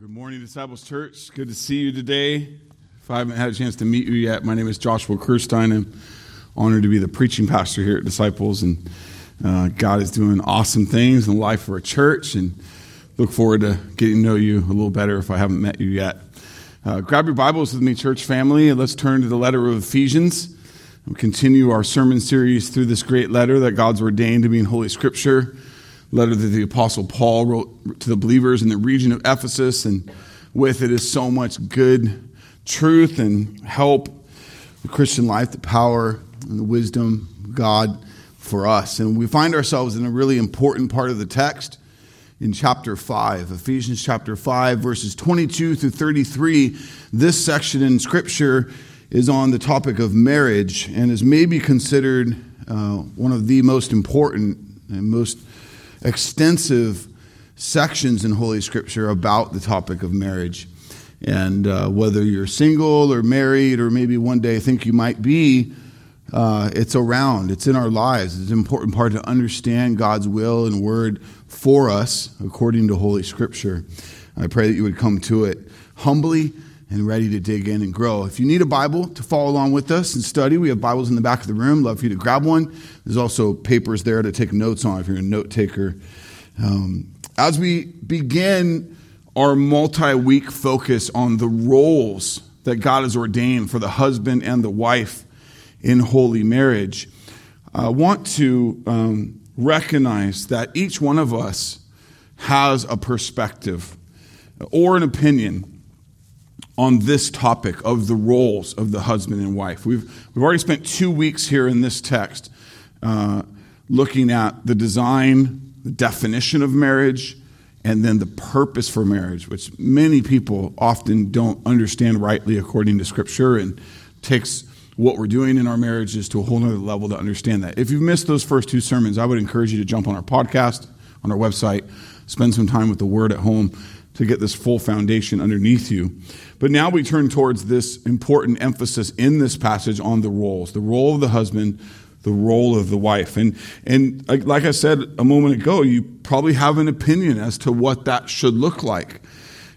Good morning, Disciples Church. Good to see you today. If I haven't had a chance to meet you yet, my name is Joshua Kirstein. I'm honored to be the preaching pastor here at Disciples, and uh, God is doing awesome things in the life of our church, and look forward to getting to know you a little better if I haven't met you yet. Uh, grab your Bibles with me, church family, and let's turn to the letter of Ephesians. We'll continue our sermon series through this great letter that God's ordained to be in Holy Scripture letter that the Apostle Paul wrote to the believers in the region of Ephesus, and with it is so much good truth and help the Christian life, the power and the wisdom of God for us. And we find ourselves in a really important part of the text in chapter 5, Ephesians chapter 5, verses 22 through 33. This section in Scripture is on the topic of marriage and is maybe considered uh, one of the most important and most extensive sections in Holy Scripture about the topic of marriage. And uh, whether you're single or married, or maybe one day think you might be, uh, it's around. It's in our lives. It's an important part to understand God's will and word for us according to Holy Scripture. I pray that you would come to it humbly and ready to dig in and grow. If you need a Bible to follow along with us and study, we have Bibles in the back of the room. Love for you to grab one. There's also papers there to take notes on if you're a note taker. Um, as we begin our multi week focus on the roles that God has ordained for the husband and the wife in holy marriage, I want to um, recognize that each one of us has a perspective or an opinion on this topic of the roles of the husband and wife. We've, we've already spent two weeks here in this text uh, looking at the design, the definition of marriage, and then the purpose for marriage, which many people often don't understand rightly according to Scripture and takes what we're doing in our marriages to a whole other level to understand that. If you've missed those first two sermons, I would encourage you to jump on our podcast, on our website, spend some time with the Word at home to get this full foundation underneath you. But now we turn towards this important emphasis in this passage on the roles the role of the husband, the role of the wife. And, and uh, like I said a moment ago, you probably have an opinion as to what that should look like.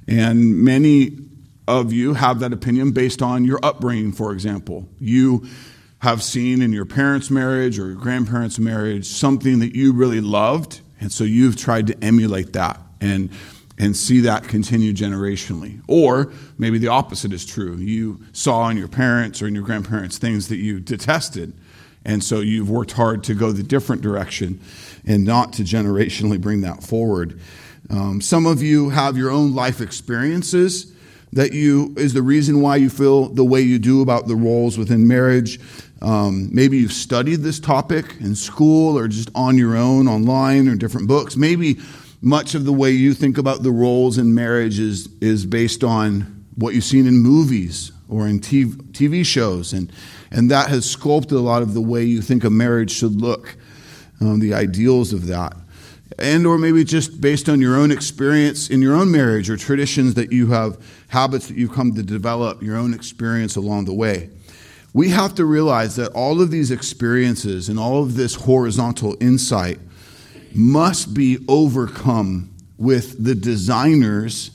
And many of you have that opinion based on your upbringing, for example. You have seen in your parents' marriage or your grandparents' marriage something that you really loved, and so you've tried to emulate that. And and see that continue generationally. Or maybe the opposite is true. You saw in your parents or in your grandparents things that you detested, and so you've worked hard to go the different direction and not to generationally bring that forward. Um, some of you have your own life experiences that you is the reason why you feel the way you do about the roles within marriage. Um, maybe you've studied this topic in school or just on your own online or different books. Maybe much of the way you think about the roles in marriage is, is based on what you've seen in movies or in TV, shows, and, and that has sculpted a lot of the way you think a marriage should look, um, the ideals of that. And or maybe just based on your own experience in your own marriage or traditions that you have, habits that you've come to develop, your own experience along the way. We have to realize that all of these experiences and all of this horizontal insight must be overcome with the designer's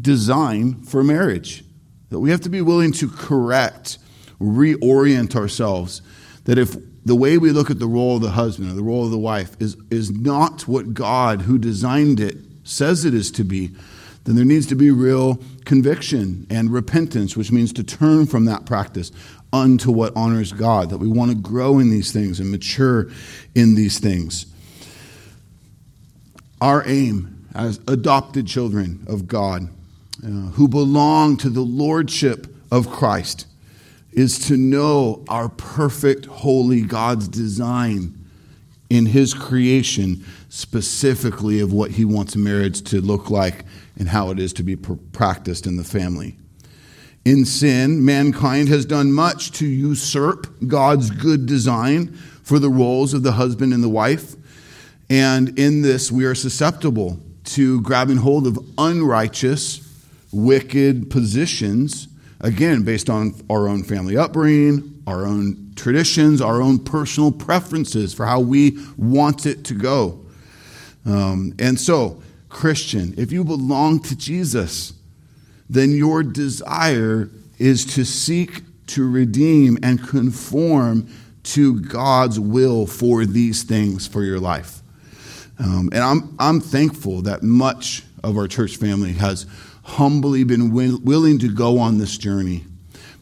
design for marriage. That we have to be willing to correct, reorient ourselves. That if the way we look at the role of the husband or the role of the wife is, is not what God, who designed it, says it is to be, then there needs to be real conviction and repentance, which means to turn from that practice unto what honors God, that we want to grow in these things and mature in these things. Our aim as adopted children of God uh, who belong to the lordship of Christ is to know our perfect, holy God's design in His creation, specifically of what He wants marriage to look like and how it is to be practiced in the family. In sin, mankind has done much to usurp God's good design for the roles of the husband and the wife. And in this, we are susceptible to grabbing hold of unrighteous, wicked positions, again, based on our own family upbringing, our own traditions, our own personal preferences for how we want it to go. Um, and so, Christian, if you belong to Jesus, then your desire is to seek to redeem and conform to God's will for these things for your life. Um, and I'm, I'm thankful that much of our church family has humbly been will, willing to go on this journey,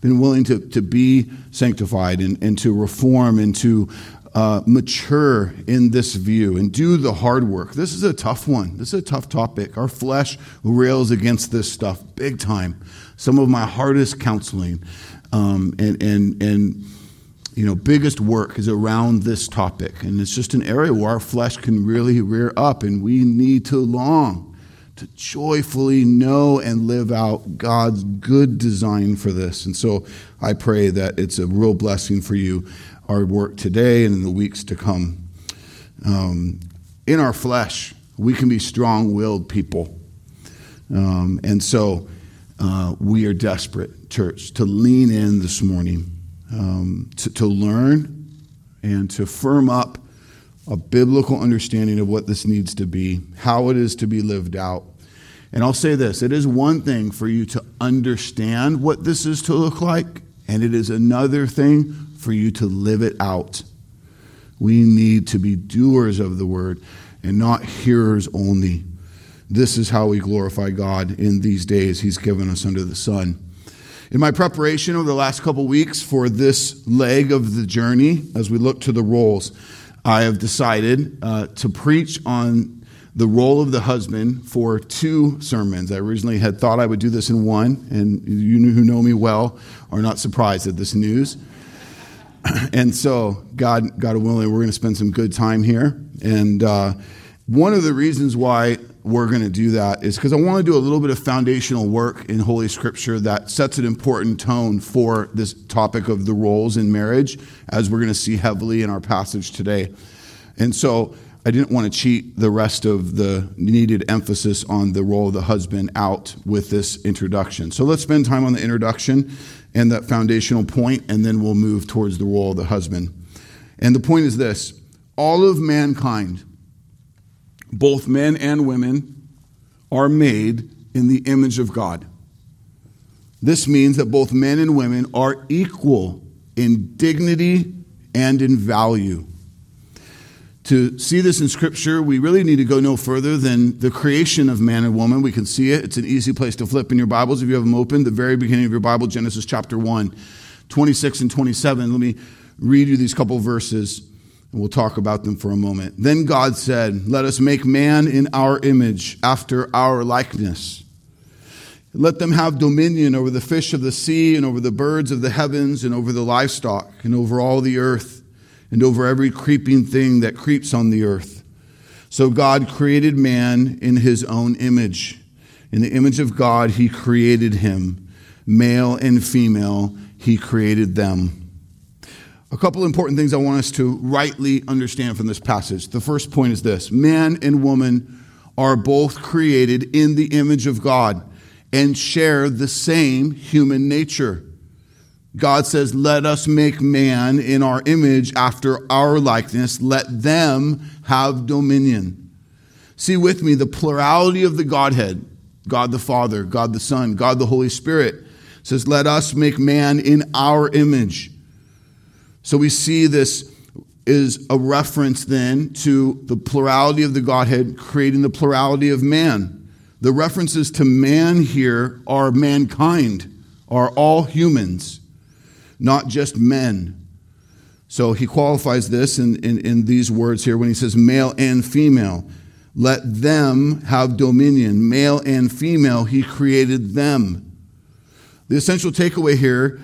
been willing to, to be sanctified and, and to reform and to uh, mature in this view and do the hard work. This is a tough one. This is a tough topic. Our flesh rails against this stuff big time. Some of my hardest counseling um, and, and, and you know, biggest work is around this topic. And it's just an area where our flesh can really rear up, and we need to long to joyfully know and live out God's good design for this. And so I pray that it's a real blessing for you our work today and in the weeks to come. Um, in our flesh, we can be strong willed people. Um, and so uh, we are desperate, church, to lean in this morning, um, to, to learn and to firm up a biblical understanding of what this needs to be, how it is to be lived out. And I'll say this it is one thing for you to understand what this is to look like, and it is another thing for you to live it out. We need to be doers of the word and not hearers only. This is how we glorify God in these days He's given us under the sun. In my preparation over the last couple weeks for this leg of the journey, as we look to the roles, I have decided uh, to preach on the role of the husband for two sermons. I originally had thought I would do this in one, and you who know me well are not surprised at this news. and so, God, God willing, we're going to spend some good time here. And uh, one of the reasons why we're going to do that is because I want to do a little bit of foundational work in Holy Scripture that sets an important tone for this topic of the roles in marriage, as we're going to see heavily in our passage today. And so, I didn't want to cheat the rest of the needed emphasis on the role of the husband out with this introduction. So let's spend time on the introduction and that foundational point, and then we'll move towards the role of the husband. And the point is this all of mankind, both men and women, are made in the image of God. This means that both men and women are equal in dignity and in value to see this in Scripture, we really need to go no further than the creation of man and woman. We can see it. It's an easy place to flip in your Bibles if you have them open. The very beginning of your Bible, Genesis chapter 1, 26 and 27. Let me read you these couple verses and we'll talk about them for a moment. Then God said, Let us make man in our image, after our likeness. Let them have dominion over the fish of the sea and over the birds of the heavens and over the livestock and over all the earth and over every creeping thing that creeps on the earth. So God created man in his own image. In the image of God, he created him. Male and female, he created them. A couple important things I want us to rightly understand from this passage. The first point is this man and woman are both created in the image of God and share the same human nature. God says, Let us make man in our image after our likeness. Let them have dominion. See with me the plurality of the Godhead God the Father, God the Son, God the Holy Spirit says, Let us make man in our image. So we see this is a reference then to the plurality of the Godhead creating the plurality of man. The references to man here are mankind, are all humans not just men. So he qualifies this in, in, in, these words here when he says male and female. Let them have dominion. Male and female, he created them. The essential takeaway here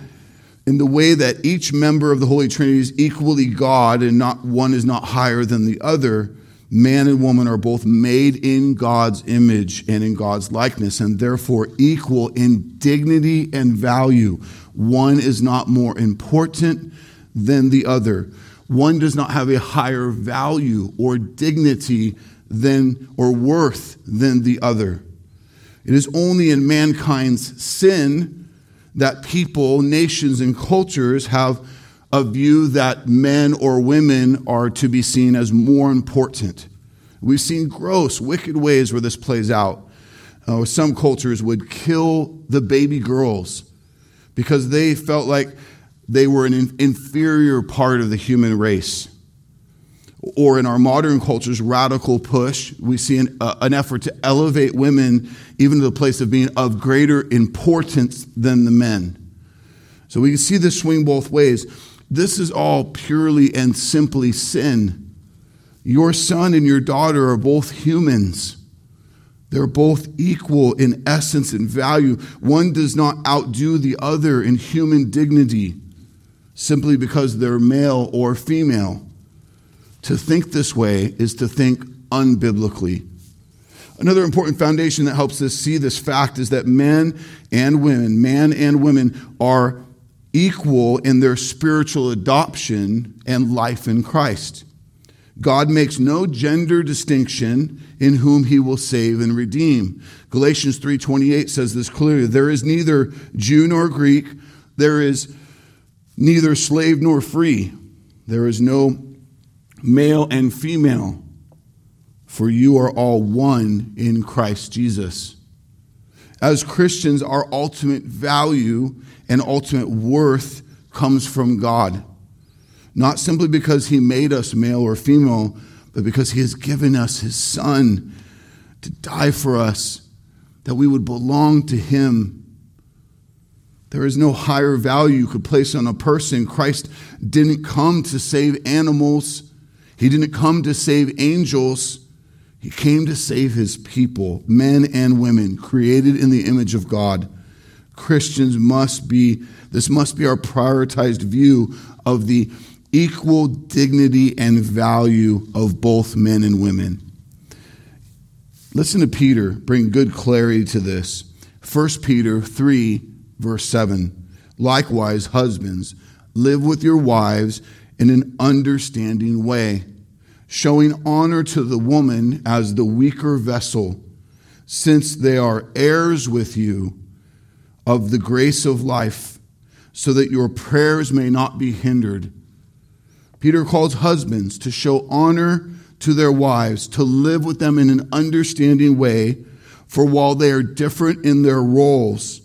in the way that each member of the Holy Trinity is equally God and not one is not higher than the other, man and woman are both made in God's image and in God's likeness and therefore equal in dignity and value. One is not more important than the other. One does not have a higher value or dignity than or worth than the other. It is only in mankind's sin that people, nations, and cultures have a view that men or women are to be seen as more important We've seen gross, wicked ways where this plays out. Uh, some cultures would kill the baby girls because they felt like they were an inferior part of the human race. Or in our modern culture's radical push, we see an, uh, an effort to elevate women even to the place of being of greater importance than the men. So we can see this swing both ways. This is all purely and simply sin. Your son and your daughter are both humans. They're both equal in essence and value. One does not outdo the other in human dignity simply because they're male or female. To think this way is to think unbiblically. Another important foundation that helps us see this fact is that men and women, man and women, are equal in their spiritual adoption and life in Christ. God makes no gender distinction in whom he will save and redeem. Galatians 3:28 says this clearly, there is neither Jew nor Greek, there is neither slave nor free. There is no male and female, for you are all one in Christ Jesus. As Christians, our ultimate value and ultimate worth comes from God. Not simply because He made us male or female, but because He has given us His Son to die for us, that we would belong to Him. There is no higher value you could place on a person. Christ didn't come to save animals, He didn't come to save angels. He came to save his people, men and women, created in the image of God. Christians must be, this must be our prioritized view of the equal dignity and value of both men and women. Listen to Peter bring good clarity to this. 1 Peter 3, verse 7. Likewise, husbands, live with your wives in an understanding way, showing honor to the woman as the weaker vessel, since they are heirs with you of the grace of life, so that your prayers may not be hindered. Peter calls husbands to show honor to their wives, to live with them in an understanding way, for while they are different in their roles,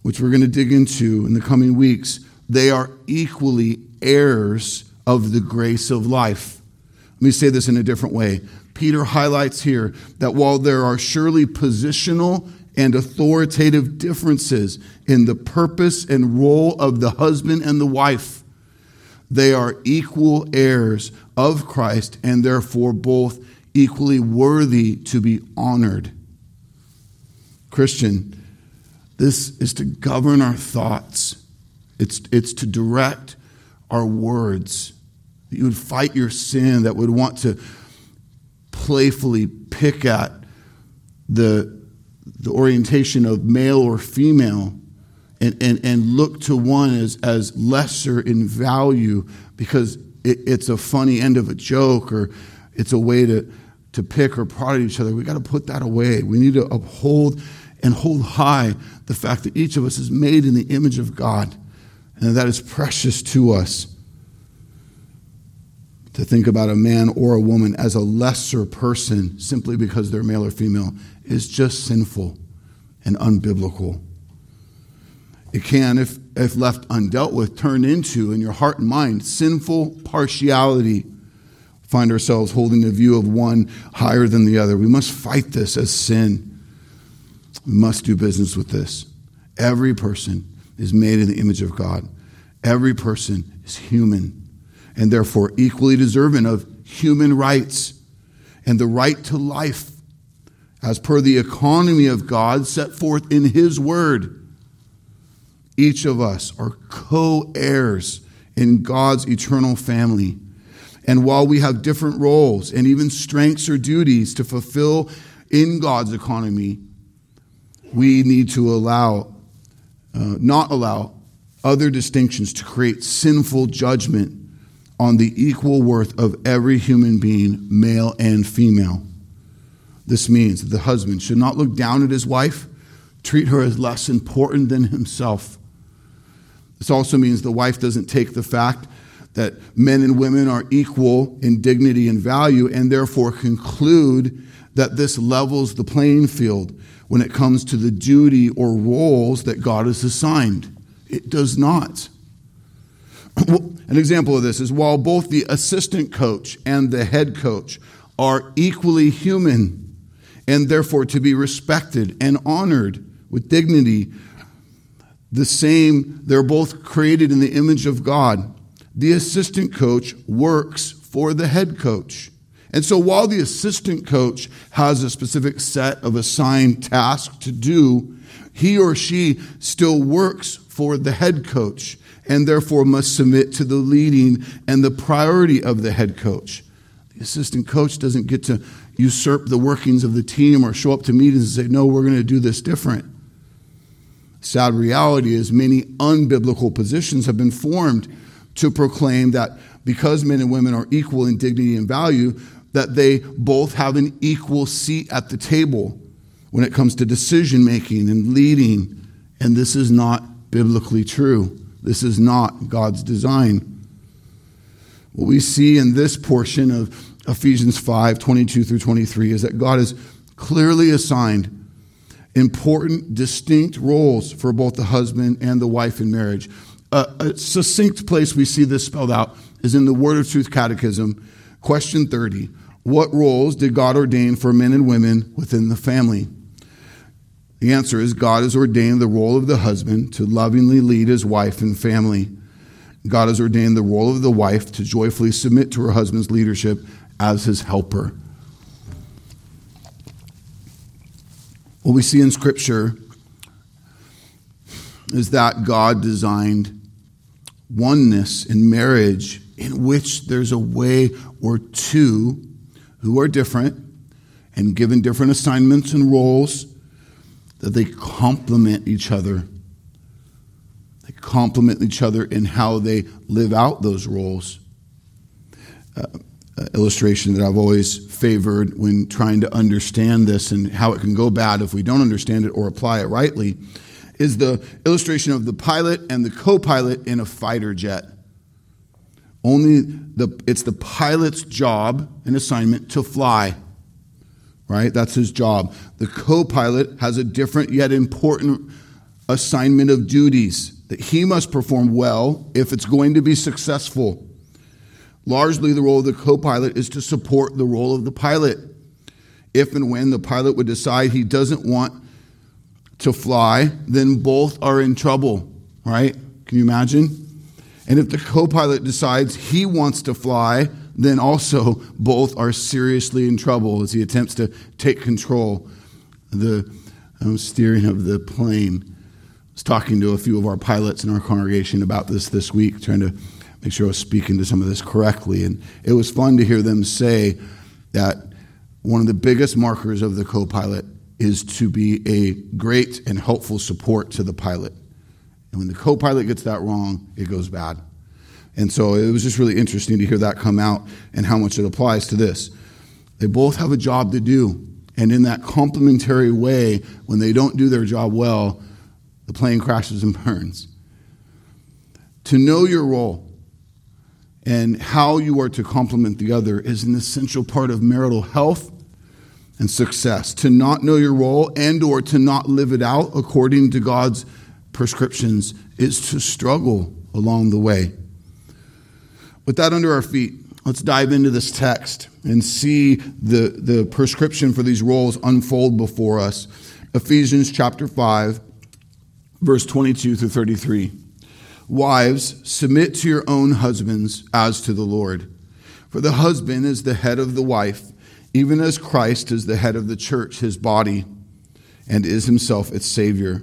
which we're going to dig into in the coming weeks, they are equally heirs of the grace of life. Let me say this in a different way. Peter highlights here that while there are surely positional and authoritative differences in the purpose and role of the husband and the wife, they are equal heirs of Christ and therefore both equally worthy to be honored. Christian, this is to govern our thoughts, it's, it's to direct our words. That you would fight your sin, that would want to playfully pick at the, the orientation of male or female and, and, and look to one as, as lesser in value because it, it's a funny end of a joke or it's a way to, to pick or prod at each other. We got to put that away. We need to uphold and hold high the fact that each of us is made in the image of God and that is precious to us. To think about a man or a woman as a lesser person simply because they're male or female is just sinful and unbiblical. It can, if, if left undealt with, turn into, in your heart and mind, sinful partiality. Find ourselves holding a view of one higher than the other. We must fight this as sin. We must do business with this. Every person is made in the image of God. Every person is human and therefore equally deserving of human rights and the right to life as per the economy of God set forth in His Word. Each of us are co heirs in God's eternal family. And while we have different roles and even strengths or duties to fulfill in God's economy, we need to allow, uh, not allow other distinctions to create sinful judgment on the equal worth of every human being, male and female. This means that the husband should not look down at his wife, treat her as less important than himself this also means the wife doesn't take the fact that men and women are equal in dignity and value, and therefore conclude that this levels the playing field when it comes to the duty or roles that God has assigned. It does not. An example of this is while both the assistant coach and the head coach are equally human and therefore to be respected and honored with dignity, the same, they're both created in the image of God. The assistant coach works for the head coach. And so while the assistant coach has a specific set of assigned tasks to do, he or she still works for the head coach and therefore must submit to the leading and the priority of the head coach. The assistant coach doesn't get to usurp the workings of the team or show up to meetings and say, no, we're going to do this different. Sad reality is many unbiblical positions have been formed to proclaim that because men and women are equal in dignity and value, that they both have an equal seat at the table when it comes to decision making and leading. And this is not biblically true. This is not God's design. What we see in this portion of Ephesians 5 22 through 23 is that God has clearly assigned important, distinct roles for both the husband and the wife in marriage. A, a succinct place we see this spelled out is in the Word of Truth Catechism, question 30. What roles did God ordain for men and women within the family? The answer is God has ordained the role of the husband to lovingly lead his wife and family. God has ordained the role of the wife to joyfully submit to her husband's leadership as his helper. What we see in Scripture is that God designed oneness in marriage in which there's a way or two who are different and given different assignments and roles that they complement each other. They complement each other in how they live out those roles. Uh, illustration that I've always favored when trying to understand this and how it can go bad if we don't understand it or apply it rightly is the illustration of the pilot and the co pilot in a fighter jet. Only the, it's the pilot's job and assignment to fly right? That's his job. The co pilot has a different yet important assignment of duties that he must perform well if it's going to be successful. Largely, the role of the co pilot is to support the role of the pilot. If and when the pilot would decide he doesn't want to fly, then both are in trouble, right? Can you imagine? And if the co pilot decides he wants to fly, then also both are seriously in trouble as he attempts to take control the um, steering of the plane. I was talking to a few of our pilots in our congregation about this this week, trying to make sure I was speaking to some of this correctly. And it was fun to hear them say that one of the biggest markers of the co pilot is to be a great and helpful support to the pilot. And when the co pilot gets that wrong, it goes bad. And so it was just really interesting to hear that come out and how much it applies to this. They both have a job to do. And in that complementary way, when they don't do their job well, the plane crashes and burns. To know your role and how you are to complement the other is an essential part of marital health and success. To not know your role and or to not live it out according to God's prescriptions is to struggle along the way. With that under our feet, let's dive into this text and see the, the prescription for these roles unfold before us. Ephesians chapter 5, verse 22 through 33. Wives, submit to your own husbands as to the Lord. For the husband is the head of the wife, even as Christ is the head of the church, his body, and is himself its Savior.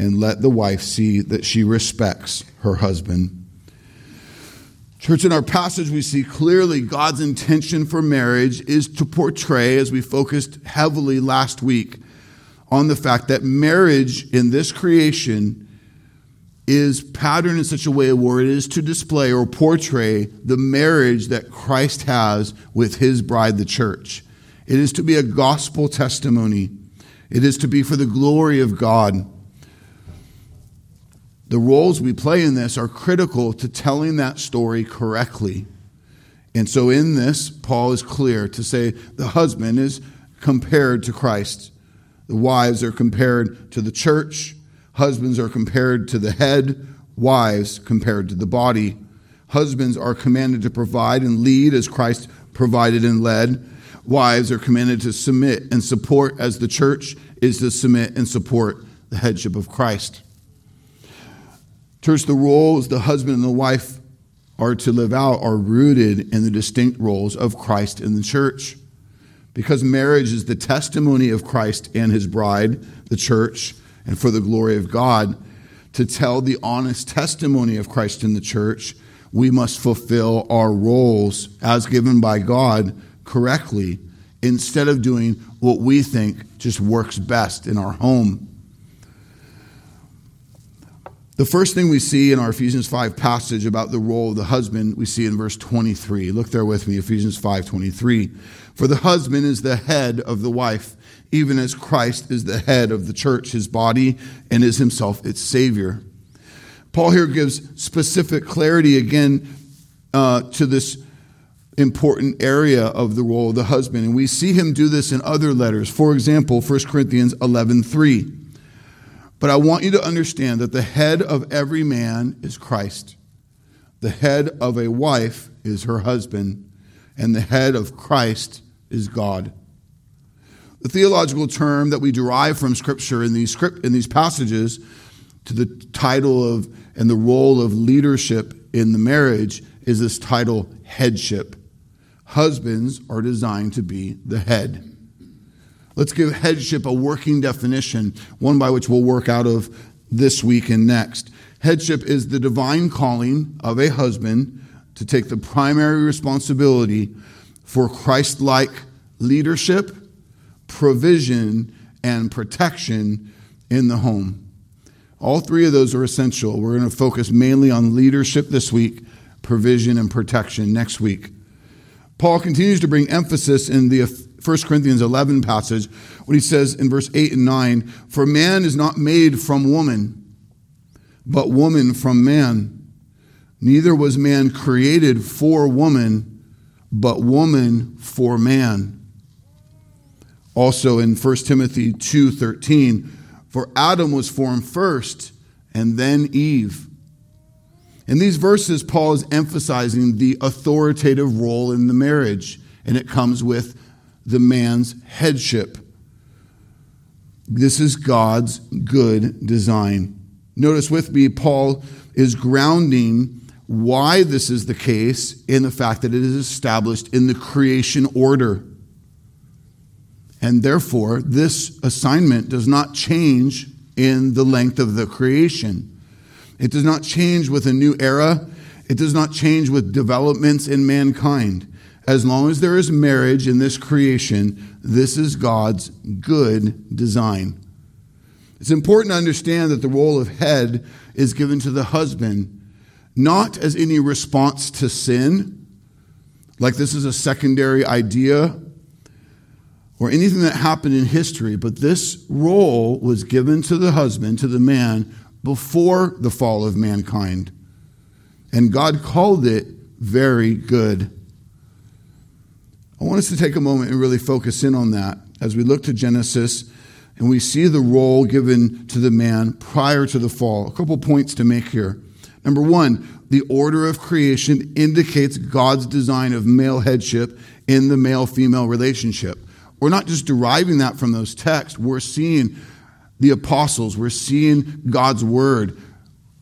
and let the wife see that she respects her husband. Church, in our passage, we see clearly God's intention for marriage is to portray, as we focused heavily last week, on the fact that marriage in this creation is patterned in such a way where it is to display or portray the marriage that Christ has with his bride, the church. It is to be a gospel testimony, it is to be for the glory of God the roles we play in this are critical to telling that story correctly. And so, in this, Paul is clear to say the husband is compared to Christ, the wives are compared to the church, husbands are compared to the head, wives compared to the body. Husbands are commanded to provide and lead as Christ provided and led. Wives are commanded to submit and support as the church is to submit and support the headship of Christ. Church, the roles the husband and the wife are to live out are rooted in the distinct roles of Christ in the church. Because marriage is the testimony of Christ and his bride, the church, and for the glory of God, to tell the honest testimony of Christ in the church, we must fulfill our roles as given by God correctly instead of doing what we think just works best in our home. The first thing we see in our Ephesians 5 passage about the role of the husband, we see in verse 23. Look there with me, Ephesians 5 23. For the husband is the head of the wife, even as Christ is the head of the church, his body, and is himself its Savior. Paul here gives specific clarity again uh, to this important area of the role of the husband. And we see him do this in other letters. For example, 1 Corinthians 11 3. But I want you to understand that the head of every man is Christ. The head of a wife is her husband, and the head of Christ is God. The theological term that we derive from Scripture in these, script, in these passages to the title of and the role of leadership in the marriage is this title, headship. Husbands are designed to be the head. Let's give headship a working definition, one by which we'll work out of this week and next. Headship is the divine calling of a husband to take the primary responsibility for Christ like leadership, provision, and protection in the home. All three of those are essential. We're going to focus mainly on leadership this week, provision, and protection next week. Paul continues to bring emphasis in the 1 Corinthians 11 passage when he says in verse 8 and 9, For man is not made from woman, but woman from man. Neither was man created for woman, but woman for man. Also in 1 Timothy 2:13, for Adam was formed first and then Eve. In these verses Paul is emphasizing the authoritative role in the marriage and it comes with the man's headship. This is God's good design. Notice with me, Paul is grounding why this is the case in the fact that it is established in the creation order. And therefore, this assignment does not change in the length of the creation. It does not change with a new era. It does not change with developments in mankind as long as there is marriage in this creation, this is God's good design. It's important to understand that the role of head is given to the husband, not as any response to sin, like this is a secondary idea or anything that happened in history, but this role was given to the husband, to the man, before the fall of mankind. And God called it very good. I want us to take a moment and really focus in on that as we look to Genesis and we see the role given to the man prior to the fall. A couple points to make here. Number one, the order of creation indicates God's design of male headship in the male female relationship. We're not just deriving that from those texts, we're seeing the apostles, we're seeing God's word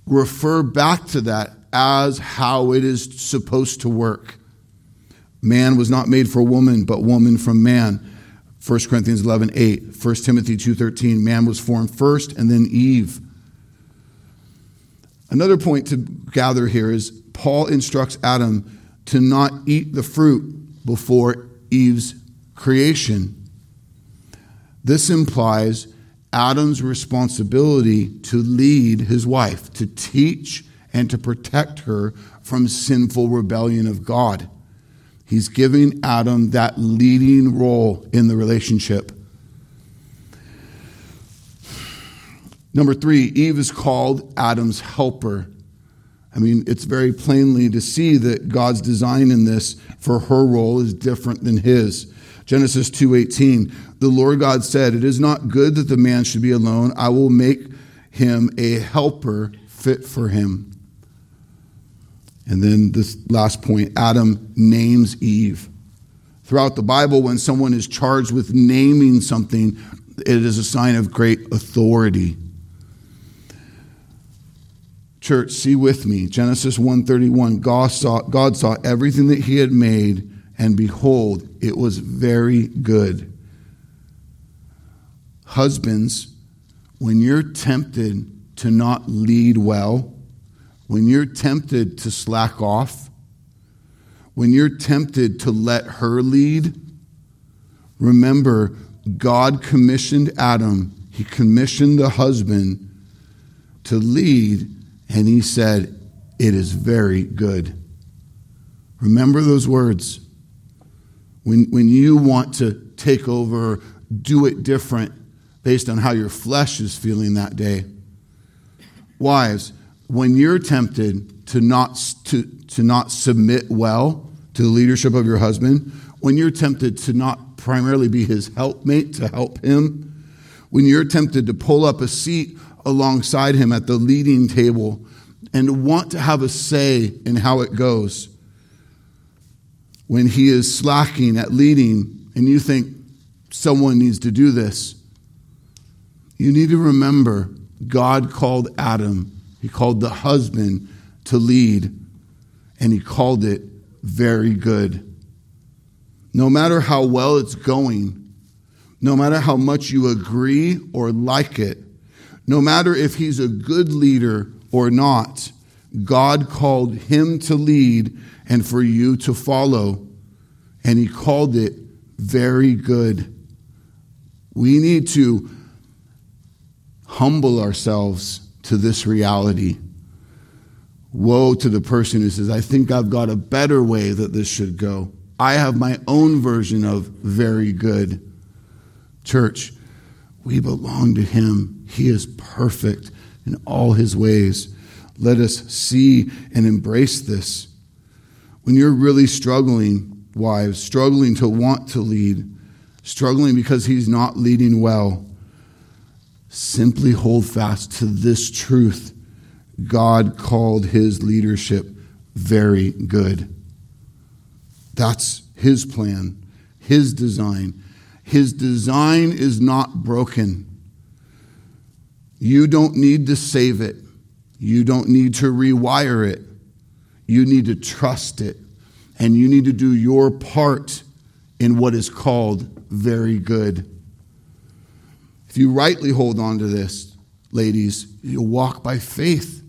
refer back to that as how it is supposed to work. Man was not made for woman, but woman from man. 1 Corinthians 11, 8. 1 Timothy 2.13, man was formed first and then Eve. Another point to gather here is Paul instructs Adam to not eat the fruit before Eve's creation. This implies Adam's responsibility to lead his wife, to teach and to protect her from sinful rebellion of God. He's giving Adam that leading role in the relationship. Number three, Eve is called Adam's helper. I mean, it's very plainly to see that God's design in this for her role is different than his. Genesis 2:18 The Lord God said, "It is not good that the man should be alone. I will make him a helper fit for him." And then this last point, Adam names Eve. Throughout the Bible when someone is charged with naming something, it is a sign of great authority. Church, see with me. Genesis 1:31. God saw, God saw everything that he had made, and behold, it was very good. Husbands, when you're tempted to not lead well, when you're tempted to slack off, when you're tempted to let her lead, remember God commissioned Adam, he commissioned the husband to lead and he said, It is very good. Remember those words. When, when you want to take over, do it different based on how your flesh is feeling that day. Wives, when you're tempted to not, to, to not submit well to the leadership of your husband, when you're tempted to not primarily be his helpmate to help him, when you're tempted to pull up a seat alongside him at the leading table and want to have a say in how it goes. When he is slacking at leading and you think someone needs to do this, you need to remember God called Adam, he called the husband to lead, and he called it very good. No matter how well it's going, no matter how much you agree or like it, no matter if he's a good leader or not, God called him to lead and for you to follow. And he called it very good. We need to humble ourselves to this reality. Woe to the person who says, I think I've got a better way that this should go. I have my own version of very good. Church, we belong to him. He is perfect in all his ways. Let us see and embrace this. When you're really struggling, wives, struggling to want to lead, struggling because he's not leading well, simply hold fast to this truth. God called his leadership very good. That's his plan, his design. His design is not broken. You don't need to save it. You don't need to rewire it. You need to trust it. And you need to do your part in what is called very good. You rightly hold on to this, ladies, you'll walk by faith.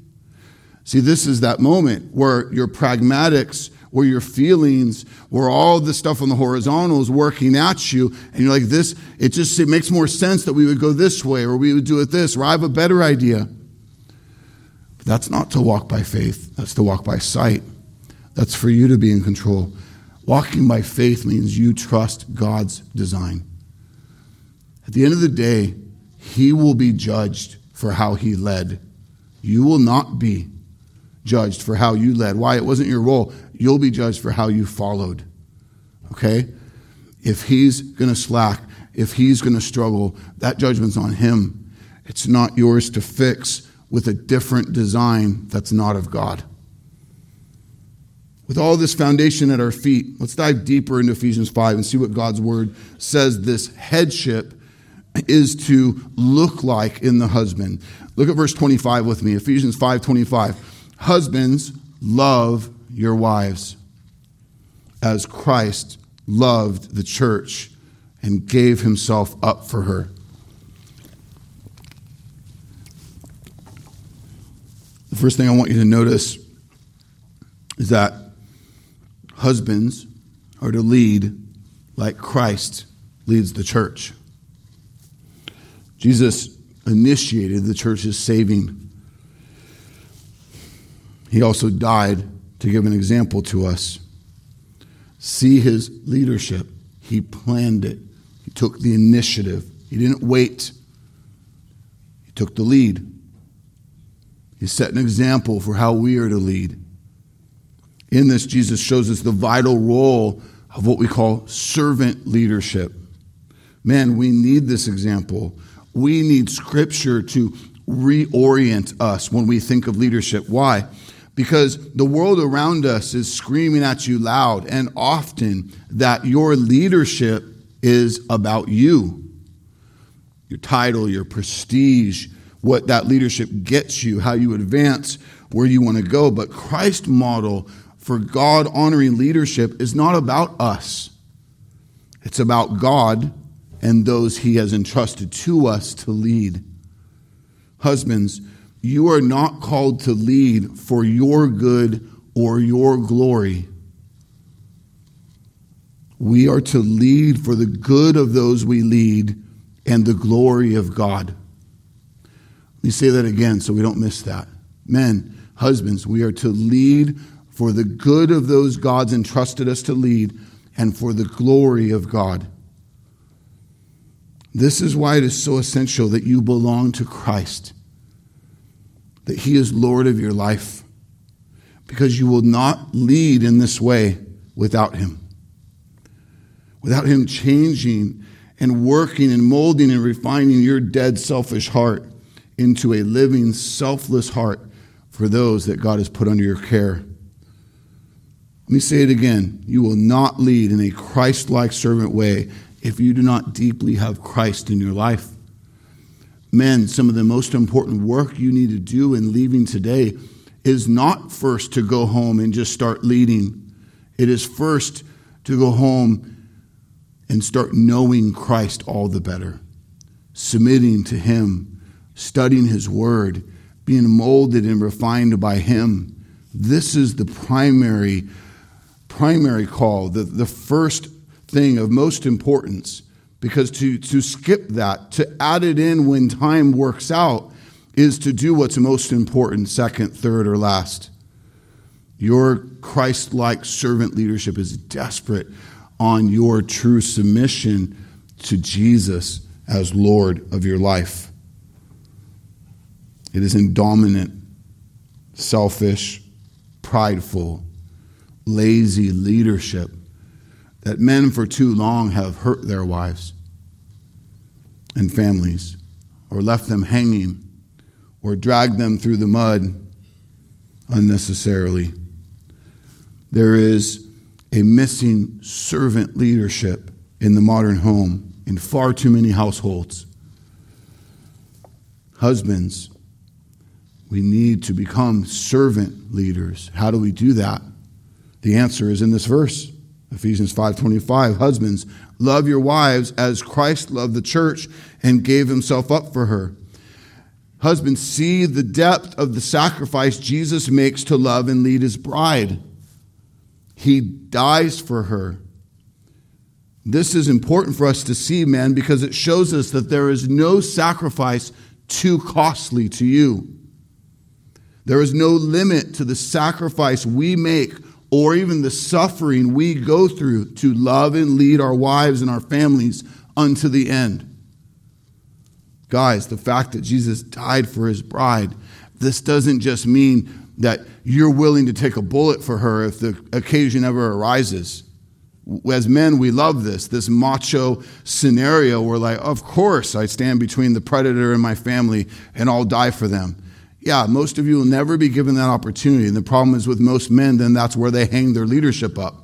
See, this is that moment where your pragmatics where your feelings, where all the stuff on the horizontal is working at you, and you're like, this, it just it makes more sense that we would go this way, or we would do it this, or I have a better idea. But that's not to walk by faith, that's to walk by sight. That's for you to be in control. Walking by faith means you trust God's design. At the end of the day, He will be judged for how He led. You will not be judged for how you led. Why? It wasn't your role. You'll be judged for how you followed. Okay? If he's going to slack, if he's going to struggle, that judgment's on him. It's not yours to fix with a different design that's not of God. With all this foundation at our feet, let's dive deeper into Ephesians 5 and see what God's word says this headship is to look like in the husband. Look at verse 25 with me. Ephesians 5:25. Husbands, love your wives as Christ loved the church and gave himself up for her. The first thing I want you to notice is that husbands are to lead like Christ leads the church. Jesus initiated the church's saving. He also died to give an example to us. See his leadership. He planned it, he took the initiative, he didn't wait, he took the lead. He set an example for how we are to lead. In this, Jesus shows us the vital role of what we call servant leadership. Man, we need this example. We need scripture to reorient us when we think of leadership. Why? Because the world around us is screaming at you loud and often that your leadership is about you. Your title, your prestige, what that leadership gets you, how you advance, where you want to go. But Christ's model for God honoring leadership is not about us, it's about God and those he has entrusted to us to lead. Husbands, you are not called to lead for your good or your glory. We are to lead for the good of those we lead and the glory of God. Let me say that again so we don't miss that. Men, husbands, we are to lead for the good of those God's entrusted us to lead and for the glory of God. This is why it is so essential that you belong to Christ, that He is Lord of your life, because you will not lead in this way without Him. Without Him changing and working and molding and refining your dead, selfish heart into a living, selfless heart for those that God has put under your care. Let me say it again. You will not lead in a Christ like servant way if you do not deeply have Christ in your life. Men, some of the most important work you need to do in leaving today is not first to go home and just start leading. It is first to go home and start knowing Christ all the better, submitting to Him studying His Word, being molded and refined by Him. This is the primary, primary call, the, the first thing of most importance. Because to, to skip that, to add it in when time works out, is to do what's most important, second, third, or last. Your Christ like servant leadership is desperate on your true submission to Jesus as Lord of your life. It is in dominant, selfish, prideful, lazy leadership that men for too long have hurt their wives and families, or left them hanging, or dragged them through the mud unnecessarily. There is a missing servant leadership in the modern home in far too many households. Husbands, we need to become servant leaders. How do we do that? The answer is in this verse. Ephesians 5:25 Husbands love your wives as Christ loved the church and gave himself up for her. Husbands see the depth of the sacrifice Jesus makes to love and lead his bride. He dies for her. This is important for us to see, men, because it shows us that there is no sacrifice too costly to you. There is no limit to the sacrifice we make or even the suffering we go through to love and lead our wives and our families unto the end. Guys, the fact that Jesus died for his bride, this doesn't just mean that you're willing to take a bullet for her if the occasion ever arises. As men, we love this, this macho scenario. We're like, of course, I stand between the predator and my family and I'll die for them. Yeah, most of you will never be given that opportunity. And the problem is with most men, then that's where they hang their leadership up.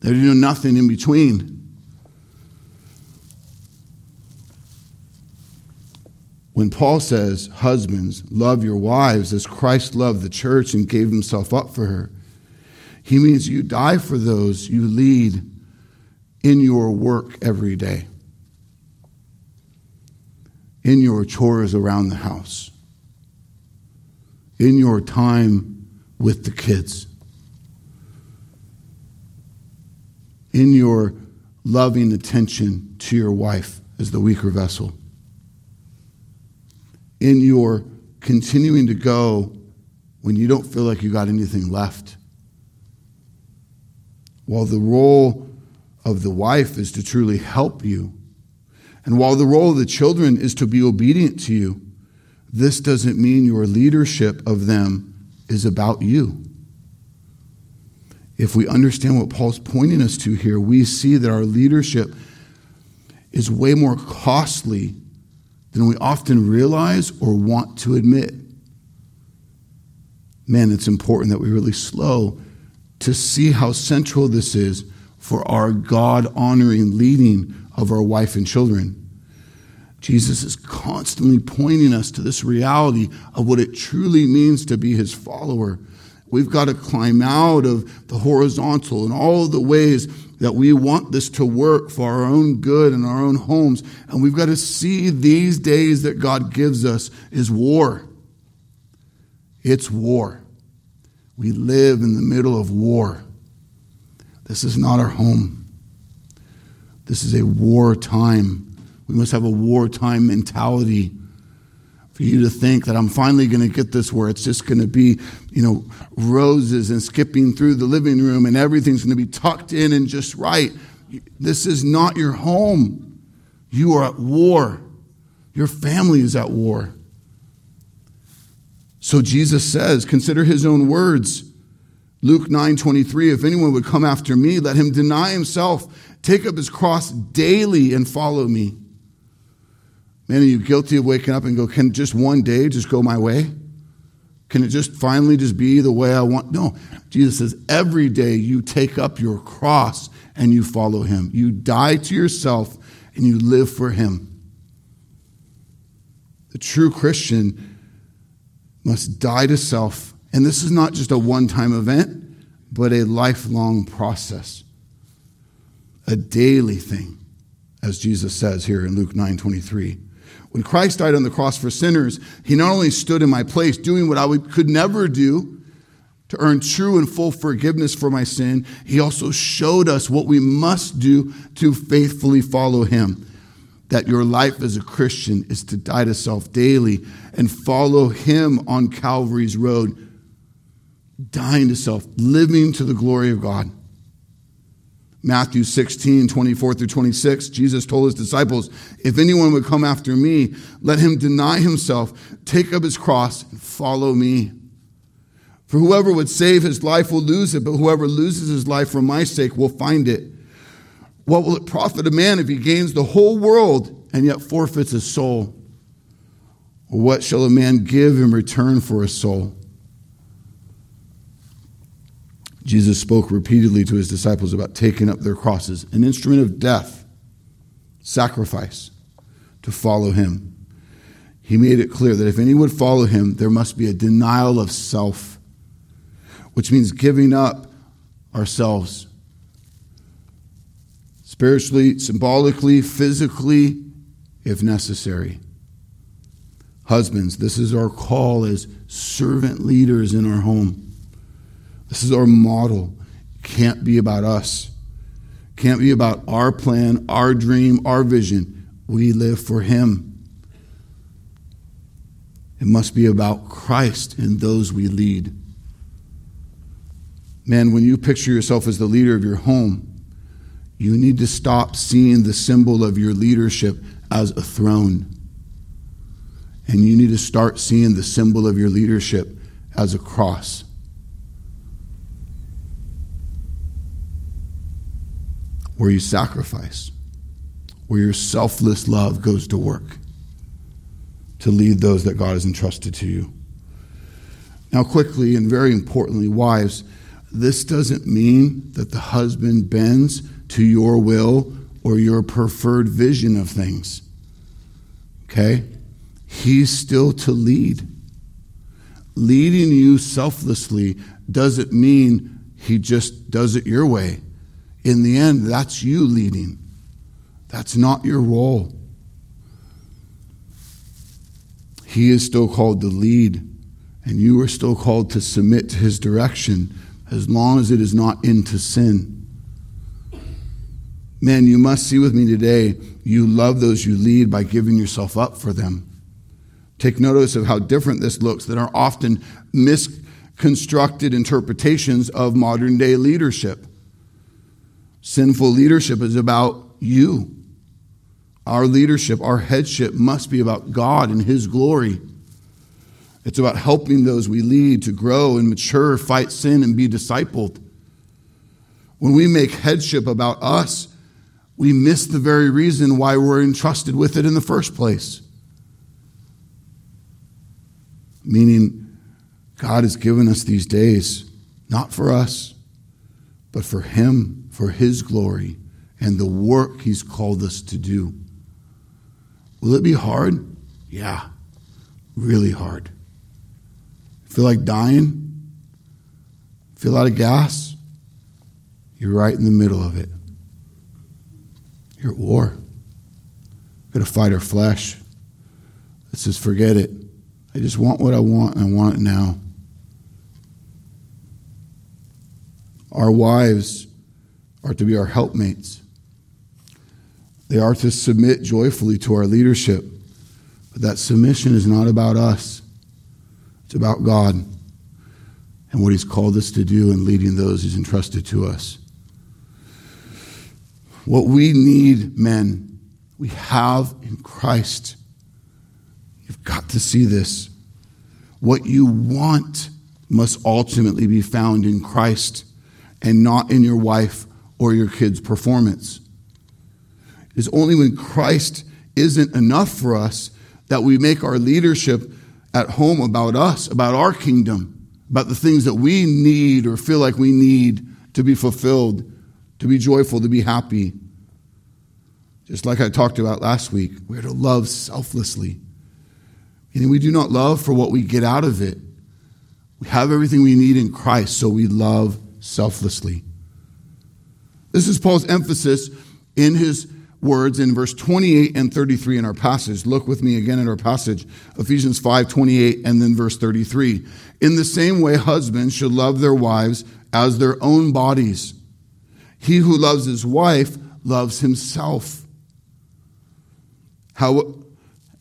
They do nothing in between. When Paul says, Husbands, love your wives as Christ loved the church and gave himself up for her, he means you die for those you lead in your work every day, in your chores around the house, in your time with the kids, in your loving attention to your wife as the weaker vessel. In your continuing to go when you don't feel like you got anything left. While the role of the wife is to truly help you, and while the role of the children is to be obedient to you, this doesn't mean your leadership of them is about you. If we understand what Paul's pointing us to here, we see that our leadership is way more costly than we often realize or want to admit. Man, it's important that we really slow to see how central this is for our God honoring leading of our wife and children. Jesus is constantly pointing us to this reality of what it truly means to be his follower. We've got to climb out of the horizontal and all the ways that we want this to work for our own good and our own homes. And we've got to see these days that God gives us is war. It's war. We live in the middle of war. This is not our home. This is a war time. We must have a wartime mentality for you to think that I'm finally going to get this where it's just going to be, you know, roses and skipping through the living room and everything's going to be tucked in and just right. This is not your home. You are at war. Your family is at war. So Jesus says, consider his own words. Luke 9:23 if anyone would come after me, let him deny himself, take up his cross daily, and follow me. Man, are you guilty of waking up and go, can just one day just go my way? Can it just finally just be the way I want? No. Jesus says, every day you take up your cross and you follow him. You die to yourself and you live for him. The true Christian must die to self. And this is not just a one time event, but a lifelong process, a daily thing, as Jesus says here in Luke 9 23. When Christ died on the cross for sinners, he not only stood in my place, doing what I could never do to earn true and full forgiveness for my sin, he also showed us what we must do to faithfully follow him. That your life as a Christian is to die to self daily and follow him on Calvary's road, dying to self, living to the glory of God. Matthew 16, 24 through 26, Jesus told his disciples, If anyone would come after me, let him deny himself, take up his cross, and follow me. For whoever would save his life will lose it, but whoever loses his life for my sake will find it. What will it profit a man if he gains the whole world and yet forfeits his soul? What shall a man give in return for a soul? Jesus spoke repeatedly to his disciples about taking up their crosses, an instrument of death, sacrifice, to follow him. He made it clear that if any would follow him, there must be a denial of self, which means giving up ourselves spiritually, symbolically, physically, if necessary. Husbands, this is our call as servant leaders in our home. This is our model. Can't be about us. Can't be about our plan, our dream, our vision. We live for Him. It must be about Christ and those we lead. Man, when you picture yourself as the leader of your home, you need to stop seeing the symbol of your leadership as a throne. And you need to start seeing the symbol of your leadership as a cross. Where you sacrifice, where your selfless love goes to work to lead those that God has entrusted to you. Now, quickly and very importantly, wives, this doesn't mean that the husband bends to your will or your preferred vision of things. Okay? He's still to lead. Leading you selflessly doesn't mean he just does it your way. In the end, that's you leading. That's not your role. He is still called to lead, and you are still called to submit to his direction as long as it is not into sin. Man, you must see with me today, you love those you lead by giving yourself up for them. Take notice of how different this looks that are often misconstructed interpretations of modern day leadership. Sinful leadership is about you. Our leadership, our headship must be about God and His glory. It's about helping those we lead to grow and mature, fight sin, and be discipled. When we make headship about us, we miss the very reason why we're entrusted with it in the first place. Meaning, God has given us these days, not for us, but for Him, for His glory, and the work He's called us to do. Will it be hard? Yeah, really hard. Feel like dying? Feel out of gas? You're right in the middle of it. You're at war. Got to fight our flesh. Let's just forget it. I just want what I want, and I want it now. Our wives are to be our helpmates. They are to submit joyfully to our leadership. But that submission is not about us. It's about God and what He's called us to do in leading those He's entrusted to us. What we need, men, we have in Christ. You've got to see this. What you want must ultimately be found in Christ and not in your wife or your kid's performance. It's only when Christ isn't enough for us that we make our leadership at home about us, about our kingdom, about the things that we need or feel like we need to be fulfilled, to be joyful, to be happy. Just like I talked about last week, we're to love selflessly. And we do not love for what we get out of it. We have everything we need in Christ, so we love selflessly. This is Paul's emphasis in his words in verse 28 and 33 in our passage. Look with me again in our passage, Ephesians 5 28 and then verse 33. In the same way, husbands should love their wives as their own bodies. He who loves his wife loves himself. How,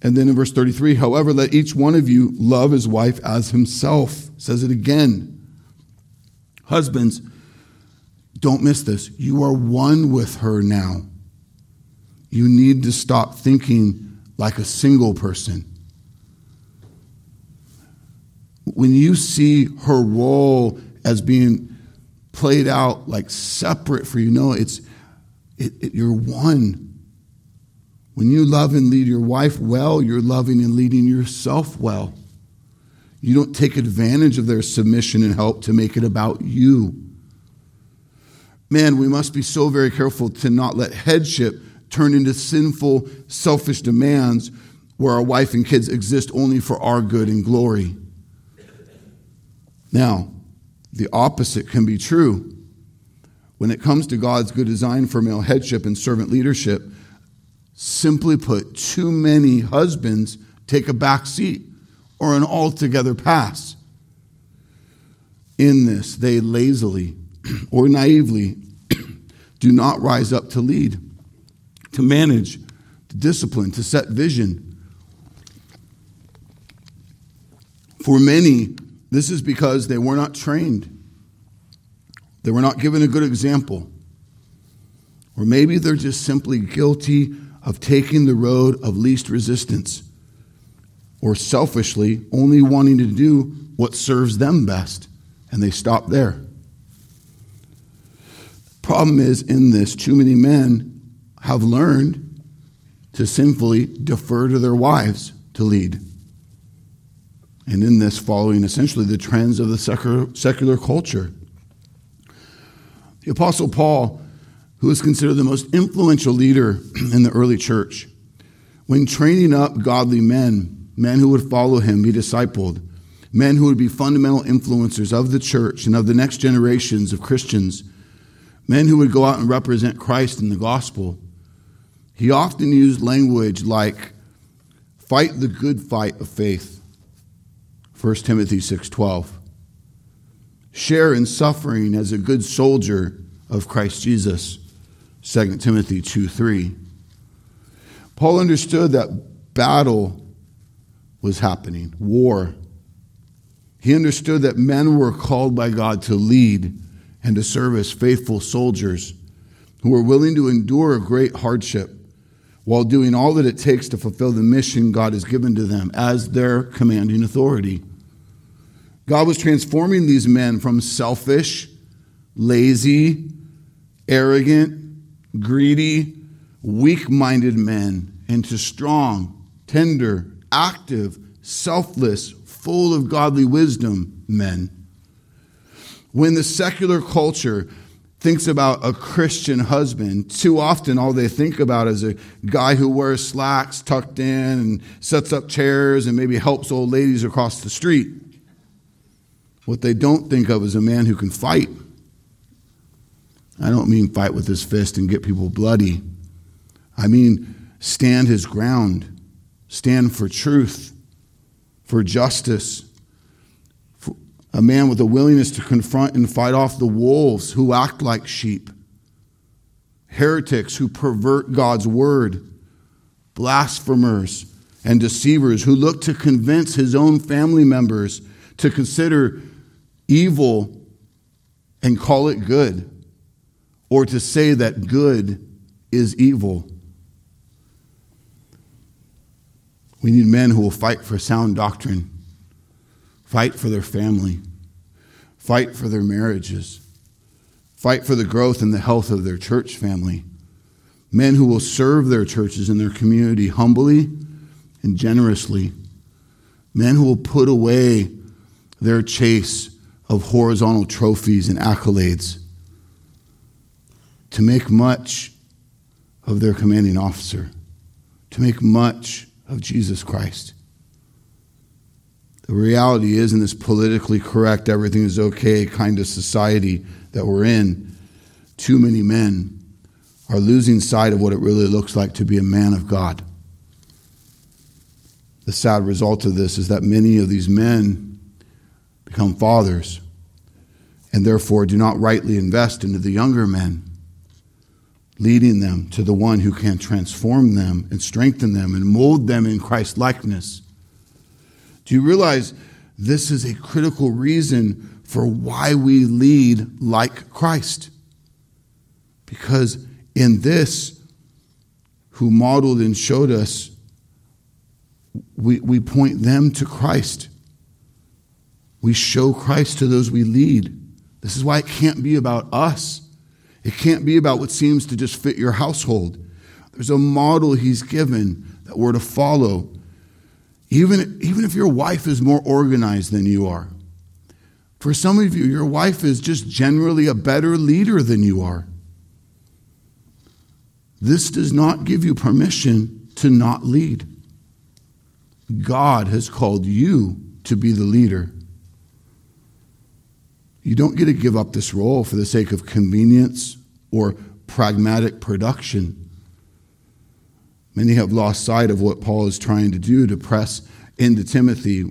and then in verse 33, however, let each one of you love his wife as himself. Says it again. Husbands, don't miss this. You are one with her now you need to stop thinking like a single person. When you see her role as being played out like separate for you, no, it's it, it, you're one. When you love and lead your wife well, you're loving and leading yourself well. You don't take advantage of their submission and help to make it about you. Man, we must be so very careful to not let headship turn into sinful, selfish demands where our wife and kids exist only for our good and glory. Now, the opposite can be true. When it comes to God's good design for male headship and servant leadership, simply put, too many husbands take a back seat or an altogether pass. In this, they lazily or naively do not rise up to lead to manage, to discipline, to set vision. For many, this is because they were not trained. They were not given a good example. Or maybe they're just simply guilty of taking the road of least resistance, or selfishly only wanting to do what serves them best, and they stop there. Problem is, in this, too many men have learned to sinfully defer to their wives to lead. And in this, following essentially the trends of the secular, culture. The Apostle Paul, who is considered the most influential leader in the early church, when training up godly men, men who would follow him, be discipled, men who would be fundamental influencers of the church and of the next generations of Christians, men who would go out and represent Christ in the gospel, he often used language like fight the good fight of faith. 1 Timothy 6:12 share in suffering as a good soldier of Christ Jesus. 2 Timothy 2 3. Paul understood that battle was happening, war. He understood that men were called by God to lead and to serve as faithful soldiers who are willing to endure great hardship while doing all that it takes to fulfill the mission God has given to them as their commanding authority. God was transforming these men from selfish, lazy, arrogant, greedy, weak minded men into strong, tender, active, selfless, full of godly wisdom men. When the secular culture thinks about a Christian husband, too often all they think about is a guy who wears slacks tucked in and sets up chairs and maybe helps old ladies across the street. What they don't think of is a man who can fight. I don't mean fight with his fist and get people bloody. I mean stand his ground, stand for truth, for justice. A man with a willingness to confront and fight off the wolves who act like sheep, heretics who pervert God's word, blasphemers and deceivers who look to convince his own family members to consider evil and call it good, or to say that good is evil. We need men who will fight for sound doctrine, fight for their family, fight for their marriages, fight for the growth and the health of their church family. Men who will serve their churches and their community humbly and generously. Men who will put away their chase of horizontal trophies and accolades to make much of their commanding officer, to make much of Jesus Christ. The reality is, in this politically correct, everything is okay kind of society that we're in, too many men are losing sight of what it really looks like to be a man of God. The sad result of this is that many of these men become fathers and therefore do not rightly invest into the younger men, leading them to the one who can transform them and strengthen them and mold them in Christ likeness. Do you realize this is a critical reason for why we lead like Christ? Because in this, who modeled and showed us, we, we point them to Christ. We show Christ to those we lead. This is why it can't be about us. It can't be about what seems to just fit your household. There's a model he's given that we're to follow. Even, even if your wife is more organized than you are. For some of you, your wife is just generally a better leader than you are. This does not give you permission to not lead. God has called you to be the leader. You don't get to give up this role for the sake of convenience or pragmatic production. Many have lost sight of what Paul is trying to do to press into Timothy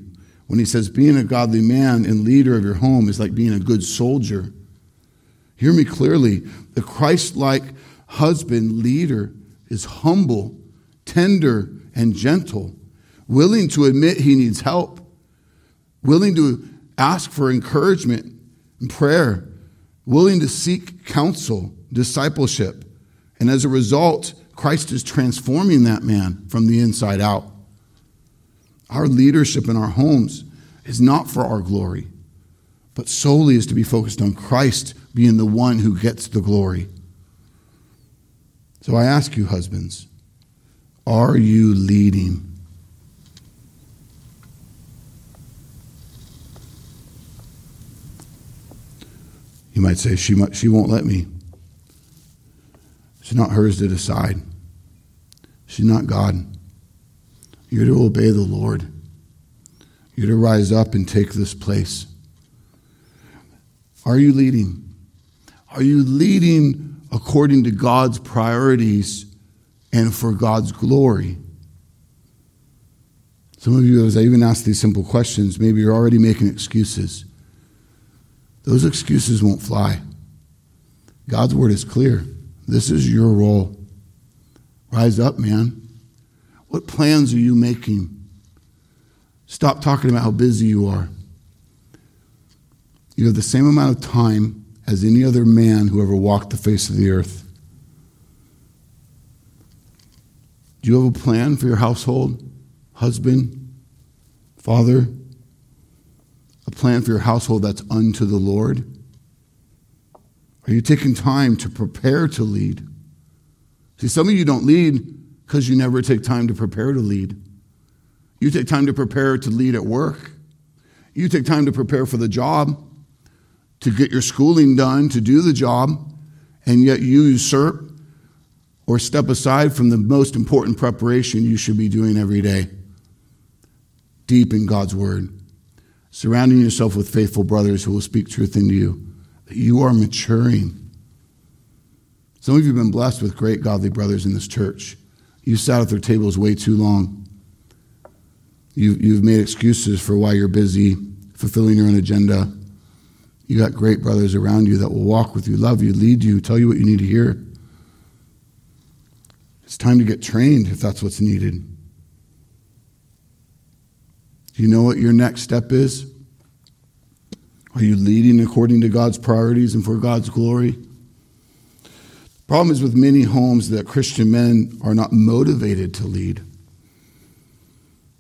when he says, Being a godly man and leader of your home is like being a good soldier. Hear me clearly. The Christ like husband, leader, is humble, tender, and gentle, willing to admit he needs help, willing to ask for encouragement and prayer, willing to seek counsel, discipleship. And as a result, Christ is transforming that man from the inside out. Our leadership in our homes is not for our glory, but solely is to be focused on Christ being the one who gets the glory. So I ask you, husbands, are you leading? You might say, she, might, she won't let me. It's not hers to decide. She's not God. You're to obey the Lord. You're to rise up and take this place. Are you leading? Are you leading according to God's priorities and for God's glory? Some of you, as I even ask these simple questions, maybe you're already making excuses. Those excuses won't fly. God's word is clear. This is your role. Rise up, man. What plans are you making? Stop talking about how busy you are. You have the same amount of time as any other man who ever walked the face of the earth. Do you have a plan for your household, husband, father? A plan for your household that's unto the Lord? Are you taking time to prepare to lead? See, some of you don't lead because you never take time to prepare to lead. You take time to prepare to lead at work. You take time to prepare for the job, to get your schooling done, to do the job, and yet you usurp or step aside from the most important preparation you should be doing every day. Deep in God's Word. Surrounding yourself with faithful brothers who will speak truth into you. You are maturing. Some of you have been blessed with great godly brothers in this church. You sat at their tables way too long. You, you've made excuses for why you're busy fulfilling your own agenda. You got great brothers around you that will walk with you, love you, lead you, tell you what you need to hear. It's time to get trained if that's what's needed. Do you know what your next step is? Are you leading according to God's priorities and for God's glory? Problem is with many homes that Christian men are not motivated to lead.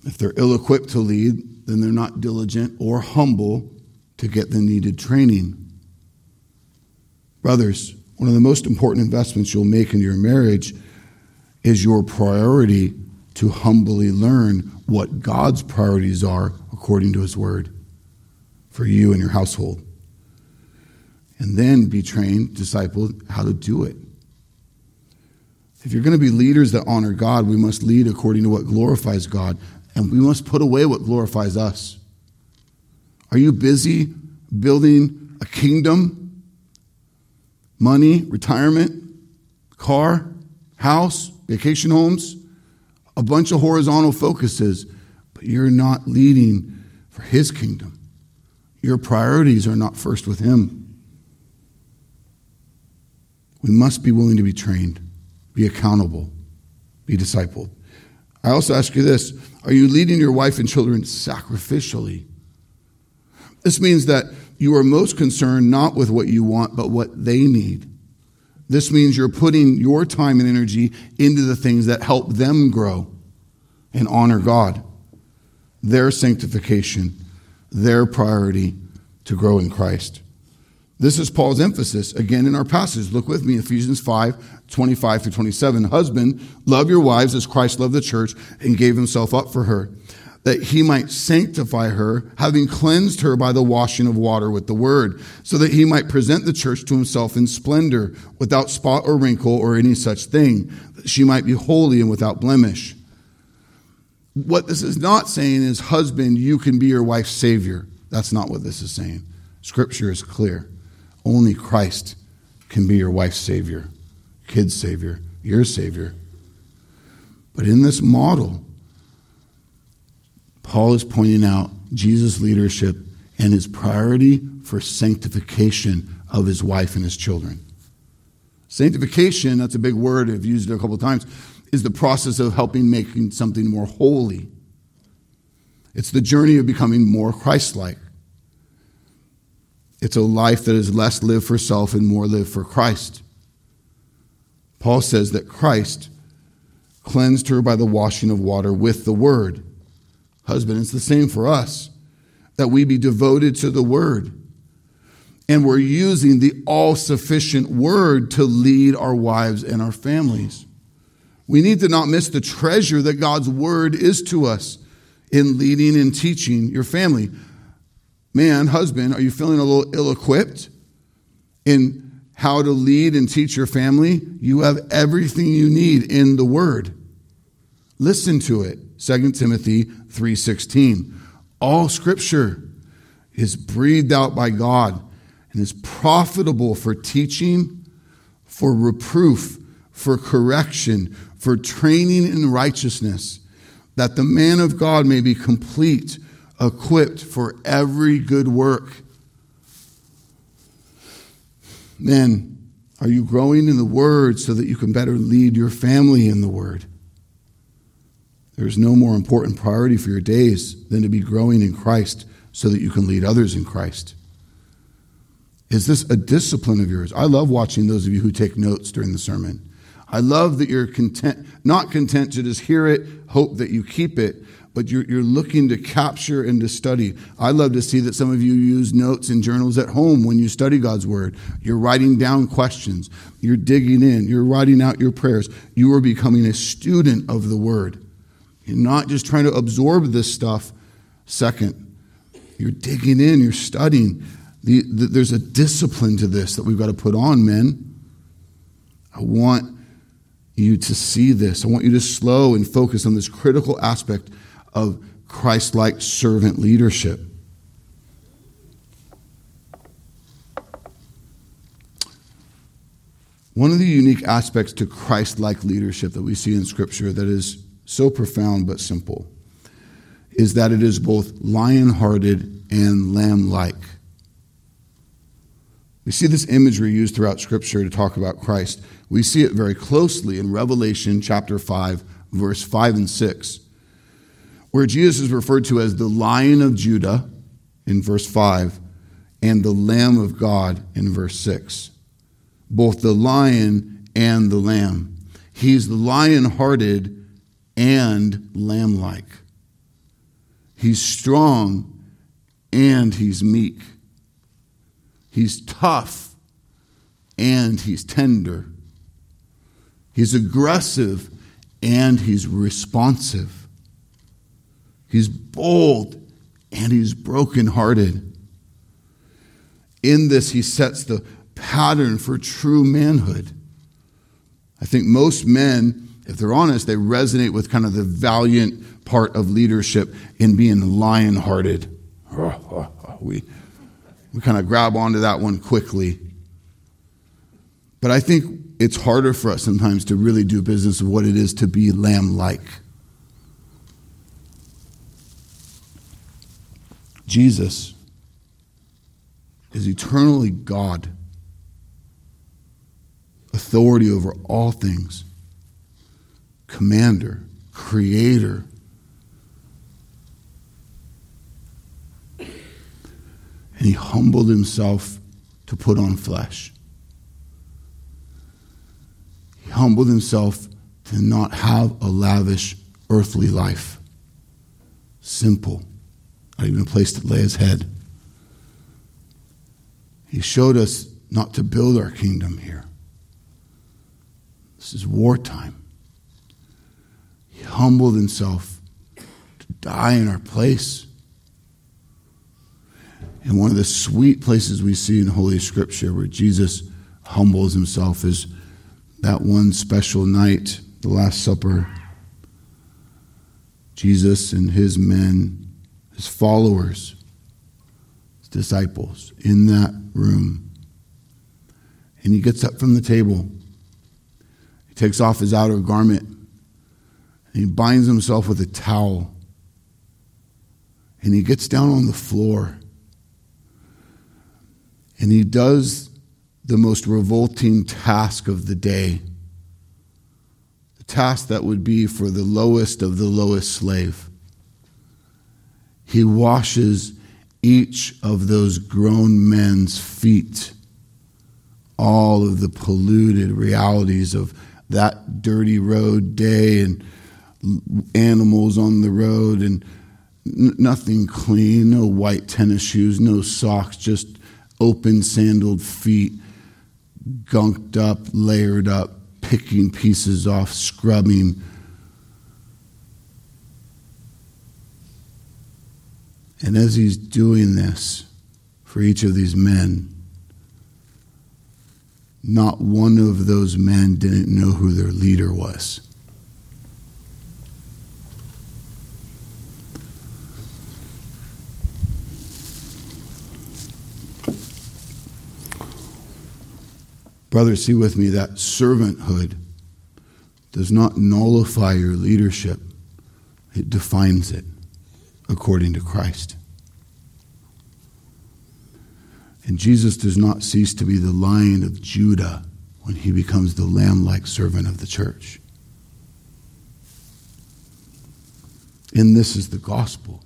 If they're ill equipped to lead, then they're not diligent or humble to get the needed training. Brothers, one of the most important investments you'll make in your marriage is your priority to humbly learn what God's priorities are according to His Word for you and your household. And then be trained, discipled, how to do it. If you're going to be leaders that honor God, we must lead according to what glorifies God, and we must put away what glorifies us. Are you busy building a kingdom? Money, retirement, car, house, vacation homes, a bunch of horizontal focuses, but you're not leading for His kingdom. Your priorities are not first with Him. We must be willing to be trained, be accountable, be discipled. I also ask you this Are you leading your wife and children sacrificially? This means that you are most concerned not with what you want, but what they need. This means you're putting your time and energy into the things that help them grow and honor God, their sanctification, their priority to grow in Christ. This is Paul's emphasis again in our passage. Look with me, Ephesians 5 25 through 27. Husband, love your wives as Christ loved the church and gave himself up for her that he might sanctify her, having cleansed her by the washing of water with the word, so that he might present the church to himself in splendor, without spot or wrinkle or any such thing, that she might be holy and without blemish. What this is not saying is, husband, you can be your wife's savior. That's not what this is saying. Scripture is clear. Only Christ can be your wife's savior, kid's savior, your savior. But in this model, Paul is pointing out Jesus' leadership and his priority for sanctification of his wife and his children. Sanctification, that's a big word, I've used it a couple of times, is the process of helping making something more holy. It's the journey of becoming more Christ like. It's a life that is less lived for self and more lived for Christ. Paul says that Christ cleansed her by the washing of water with the word husband. It's the same for us that we be devoted to the word. And we're using the all sufficient word to lead our wives and our families. We need to not miss the treasure that God's word is to us in leading and teaching your family. Man, husband, are you feeling a little ill equipped? in how to lead and teach your family, you have everything you need in the Word. Listen to it. 2 Timothy 3:16. All scripture is breathed out by God and is profitable for teaching, for reproof, for correction, for training in righteousness, that the man of God may be complete, equipped for every good work. Men, are you growing in the Word so that you can better lead your family in the Word? There's no more important priority for your days than to be growing in Christ so that you can lead others in Christ. Is this a discipline of yours? I love watching those of you who take notes during the sermon. I love that you're content, not content to just hear it, hope that you keep it, but you're, you're looking to capture and to study. I love to see that some of you use notes and journals at home when you study God's Word. You're writing down questions, you're digging in, you're writing out your prayers. You are becoming a student of the Word. You're not just trying to absorb this stuff. Second, you're digging in, you're studying. The, the, there's a discipline to this that we've got to put on, men. I want you to see this. I want you to slow and focus on this critical aspect of Christ like servant leadership. One of the unique aspects to Christ like leadership that we see in Scripture that is so profound but simple is that it is both lion hearted and lamb like. We see this imagery used throughout Scripture to talk about Christ. We see it very closely in Revelation chapter 5, verse 5 and 6, where Jesus is referred to as the Lion of Judah in verse 5 and the Lamb of God in verse 6. Both the lion and the lamb. He's lion hearted and lamb like. He's strong and he's meek. He's tough and he's tender. He's aggressive and he's responsive. He's bold and he's brokenhearted. In this, he sets the pattern for true manhood. I think most men, if they're honest, they resonate with kind of the valiant part of leadership in being lion hearted. We, we kind of grab onto that one quickly. But I think it's harder for us sometimes to really do business of what it is to be lamb like. Jesus is eternally God, authority over all things, commander, creator. And he humbled himself to put on flesh. He humbled himself to not have a lavish earthly life. Simple, not even a place to lay his head. He showed us not to build our kingdom here. This is wartime. He humbled himself to die in our place. And one of the sweet places we see in Holy Scripture where Jesus humbles himself is that one special night, the Last Supper. Jesus and his men, his followers, his disciples in that room. And he gets up from the table. He takes off his outer garment. And he binds himself with a towel. And he gets down on the floor. And he does the most revolting task of the day. The task that would be for the lowest of the lowest slave. He washes each of those grown men's feet. All of the polluted realities of that dirty road day and animals on the road and nothing clean, no white tennis shoes, no socks, just open sandaled feet gunked up, layered up, picking pieces off, scrubbing. And as he's doing this for each of these men, not one of those men didn't know who their leader was. Brothers, see with me that servanthood does not nullify your leadership, it defines it according to Christ. And Jesus does not cease to be the lion of Judah when he becomes the lamb like servant of the church. And this is the gospel.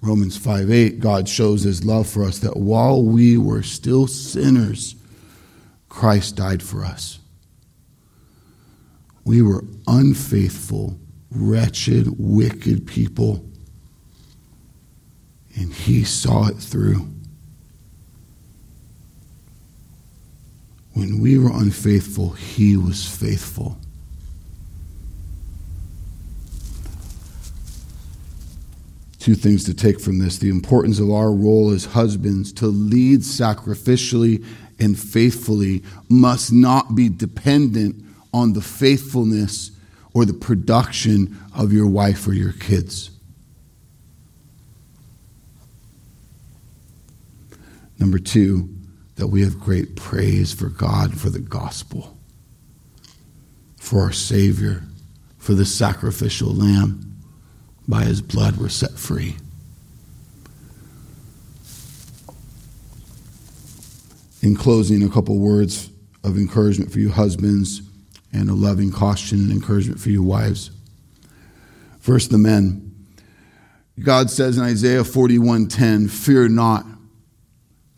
Romans 5 8, God shows his love for us that while we were still sinners, Christ died for us. We were unfaithful, wretched, wicked people, and he saw it through. When we were unfaithful, he was faithful. Two things to take from this the importance of our role as husbands to lead sacrificially and faithfully must not be dependent on the faithfulness or the production of your wife or your kids. Number two, that we have great praise for God for the gospel, for our Savior, for the sacrificial lamb. By his blood, we're set free. In closing, a couple words of encouragement for you husbands and a loving caution and encouragement for you wives. First, the men. God says in Isaiah 41:10, "Fear not,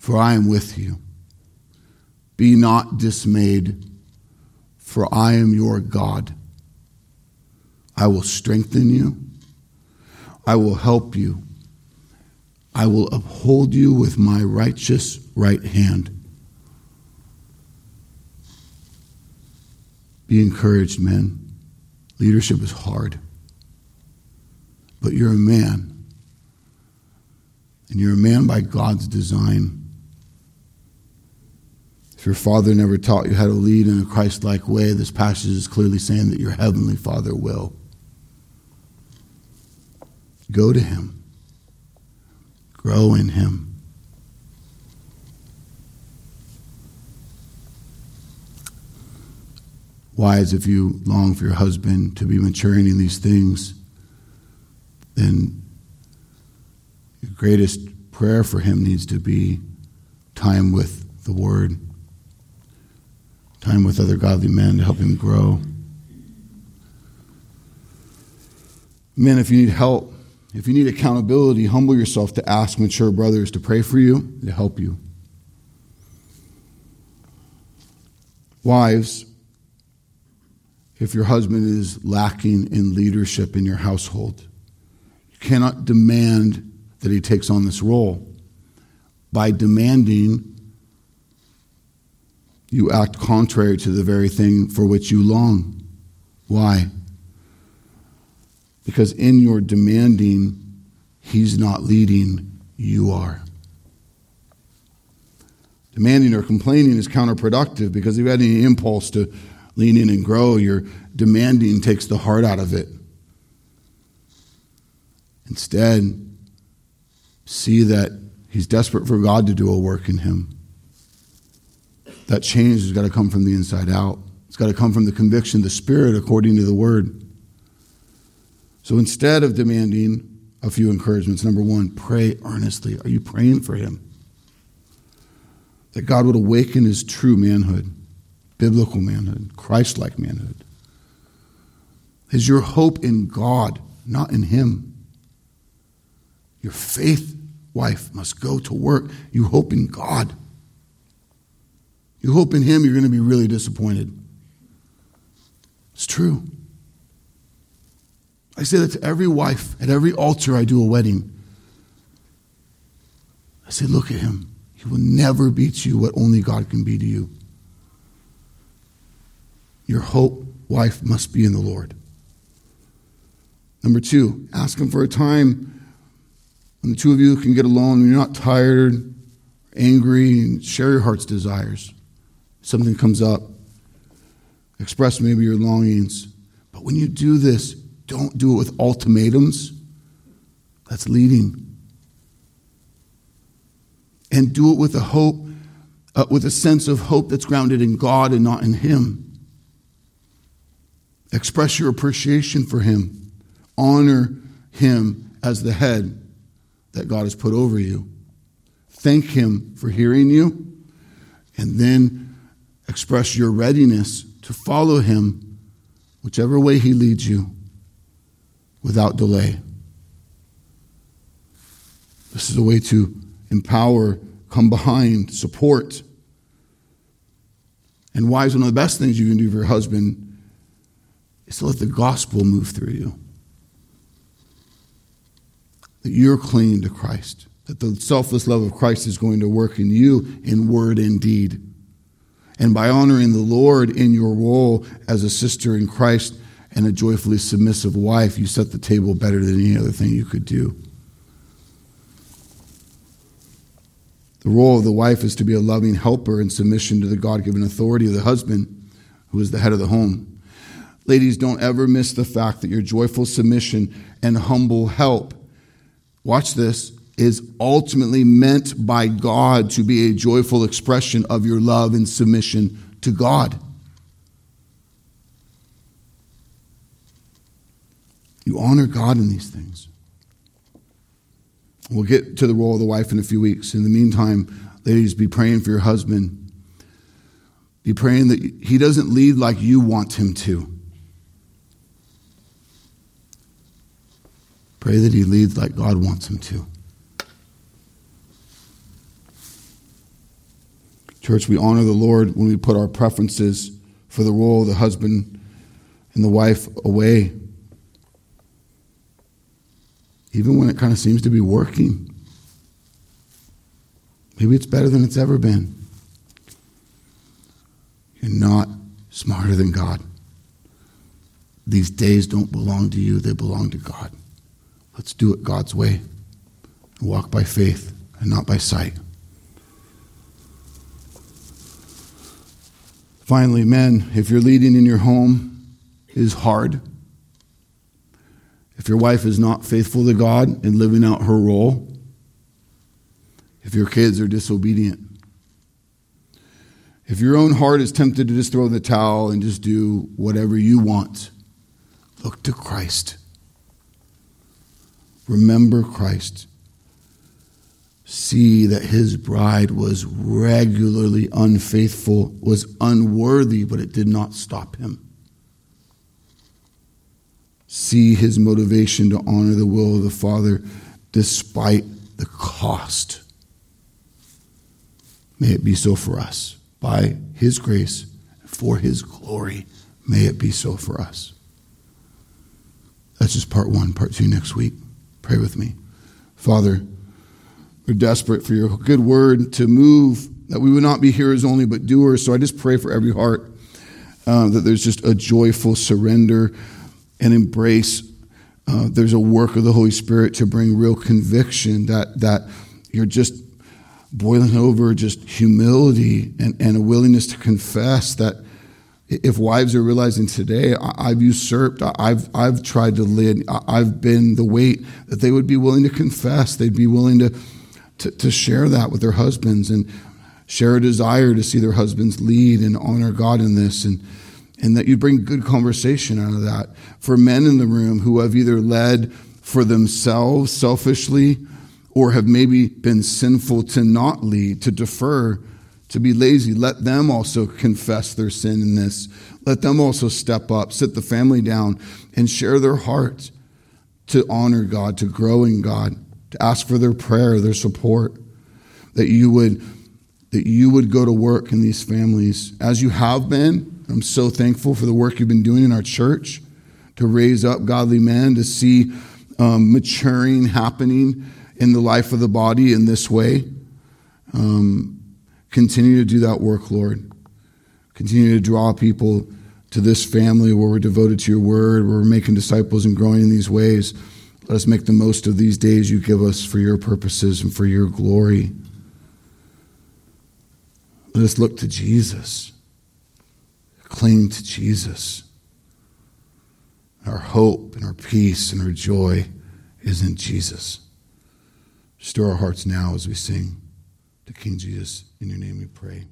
for I am with you. Be not dismayed, for I am your God. I will strengthen you. I will help you. I will uphold you with my righteous right hand. Be encouraged, men. Leadership is hard. But you're a man. And you're a man by God's design. If your father never taught you how to lead in a Christ like way, this passage is clearly saying that your heavenly father will. Go to him, grow in him. Wives, if you long for your husband to be maturing in these things, then your greatest prayer for him needs to be time with the Word time with other godly men to help him grow. Men, if you need help, if you need accountability, humble yourself to ask mature brothers to pray for you, to help you. Wives, if your husband is lacking in leadership in your household, you cannot demand that he takes on this role. By demanding, you act contrary to the very thing for which you long. Why? Because in your demanding, he's not leading, you are. Demanding or complaining is counterproductive because if you had any impulse to lean in and grow, your demanding takes the heart out of it. Instead, see that he's desperate for God to do a work in him that change has got to come from the inside out. It's got to come from the conviction, the Spirit, according to the Word. So instead of demanding a few encouragements, number one, pray earnestly. Are you praying for him? That God would awaken his true manhood, biblical manhood, Christ like manhood. Is your hope in God, not in him? Your faith, wife, must go to work. You hope in God. You hope in Him, you're going to be really disappointed. It's true. I say that to every wife at every altar I do a wedding. I say, look at Him. He will never beat you what only God can be to you. Your hope, wife, must be in the Lord. Number two, ask Him for a time when the two of you can get alone, when you're not tired, angry, and share your heart's desires. Something comes up. Express maybe your longings. But when you do this, don't do it with ultimatums. That's leading. And do it with a hope, uh, with a sense of hope that's grounded in God and not in Him. Express your appreciation for Him. Honor Him as the head that God has put over you. Thank Him for hearing you, and then express your readiness to follow Him whichever way He leads you without delay. This is a way to empower, come behind, support. And wives, one of the best things you can do for your husband is to let the gospel move through you. That you're clinging to Christ, that the selfless love of Christ is going to work in you in word and deed. And by honoring the Lord in your role as a sister in Christ and a joyfully submissive wife, you set the table better than any other thing you could do. The role of the wife is to be a loving helper in submission to the God given authority of the husband, who is the head of the home. Ladies, don't ever miss the fact that your joyful submission and humble help, watch this, is ultimately meant by God to be a joyful expression of your love and submission to God. You honor God in these things. We'll get to the role of the wife in a few weeks. In the meantime, ladies, be praying for your husband. Be praying that he doesn't lead like you want him to. Pray that he leads like God wants him to. Church, we honor the Lord when we put our preferences for the role of the husband and the wife away even when it kind of seems to be working. Maybe it's better than it's ever been. You're not smarter than God. These days don't belong to you, they belong to God. Let's do it God's way. Walk by faith and not by sight. Finally, men, if you're leading in your home, is hard. If your wife is not faithful to God in living out her role, if your kids are disobedient, if your own heart is tempted to just throw the towel and just do whatever you want, look to Christ. Remember Christ. See that his bride was regularly unfaithful, was unworthy, but it did not stop him see his motivation to honor the will of the Father despite the cost. May it be so for us. By his grace, for his glory, may it be so for us. That's just part one. Part two next week. Pray with me. Father, we're desperate for your good word to move, that we would not be hearers only, but doers. So I just pray for every heart uh, that there's just a joyful surrender and embrace uh, there's a work of the Holy Spirit to bring real conviction that, that you're just boiling over just humility and, and a willingness to confess that if wives are realizing today, I've usurped, I've, I've tried to lead, I've been the weight, that they would be willing to confess, they'd be willing to, to, to share that with their husbands and share a desire to see their husbands lead and honor God in this. And, and that you bring good conversation out of that. For men in the room who have either led for themselves selfishly or have maybe been sinful to not lead, to defer, to be lazy, let them also confess their sin in this. Let them also step up, sit the family down, and share their heart to honor God, to grow in God, to ask for their prayer, their support, that you would that you would go to work in these families as you have been I'm so thankful for the work you've been doing in our church to raise up godly men, to see um, maturing happening in the life of the body in this way. Um, continue to do that work, Lord. Continue to draw people to this family where we're devoted to your word, where we're making disciples and growing in these ways. Let us make the most of these days you give us for your purposes and for your glory. Let us look to Jesus. Cling to Jesus. Our hope and our peace and our joy is in Jesus. Stir our hearts now as we sing to King Jesus. In your name we pray.